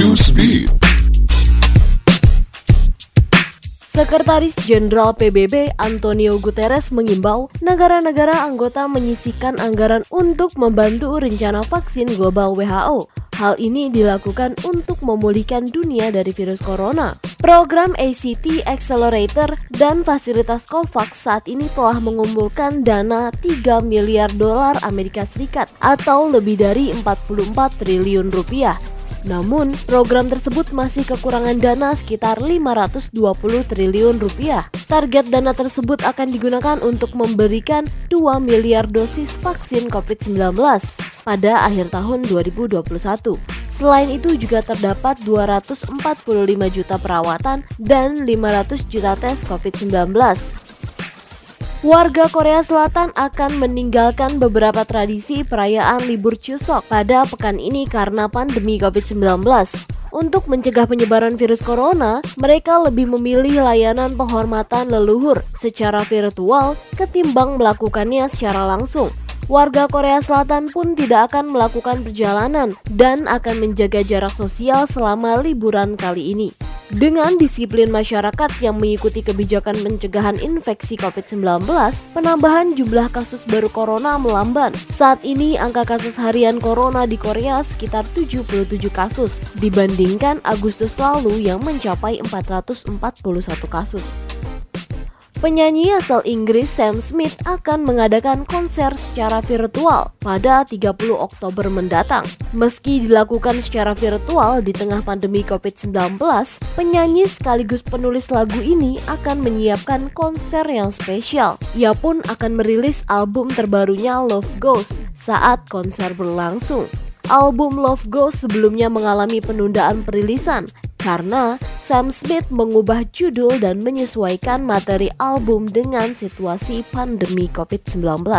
Newsbeat. Sekretaris Jenderal PBB Antonio Guterres mengimbau negara-negara anggota menyisikan anggaran untuk membantu rencana vaksin global WHO. Hal ini dilakukan untuk memulihkan dunia dari virus corona. Program ACT Accelerator dan fasilitas COVAX saat ini telah mengumpulkan dana 3 miliar dolar Amerika Serikat atau lebih dari 44 triliun rupiah namun, program tersebut masih kekurangan dana sekitar 520 triliun rupiah. Target dana tersebut akan digunakan untuk memberikan 2 miliar dosis vaksin COVID-19 pada akhir tahun 2021. Selain itu juga terdapat 245 juta perawatan dan 500 juta tes COVID-19 Warga Korea Selatan akan meninggalkan beberapa tradisi perayaan libur Chuseok pada pekan ini karena pandemi COVID-19. Untuk mencegah penyebaran virus corona, mereka lebih memilih layanan penghormatan leluhur secara virtual ketimbang melakukannya secara langsung. Warga Korea Selatan pun tidak akan melakukan perjalanan dan akan menjaga jarak sosial selama liburan kali ini. Dengan disiplin masyarakat yang mengikuti kebijakan pencegahan infeksi COVID-19, penambahan jumlah kasus baru corona melamban. Saat ini angka kasus harian corona di Korea sekitar 77 kasus dibandingkan Agustus lalu yang mencapai 441 kasus. Penyanyi asal Inggris Sam Smith akan mengadakan konser secara virtual pada 30 Oktober mendatang. Meski dilakukan secara virtual di tengah pandemi COVID-19, penyanyi sekaligus penulis lagu ini akan menyiapkan konser yang spesial. Ia pun akan merilis album terbarunya Love Goes saat konser berlangsung. Album Love Goes sebelumnya mengalami penundaan perilisan karena Sam Smith mengubah judul dan menyesuaikan materi album dengan situasi pandemi COVID-19.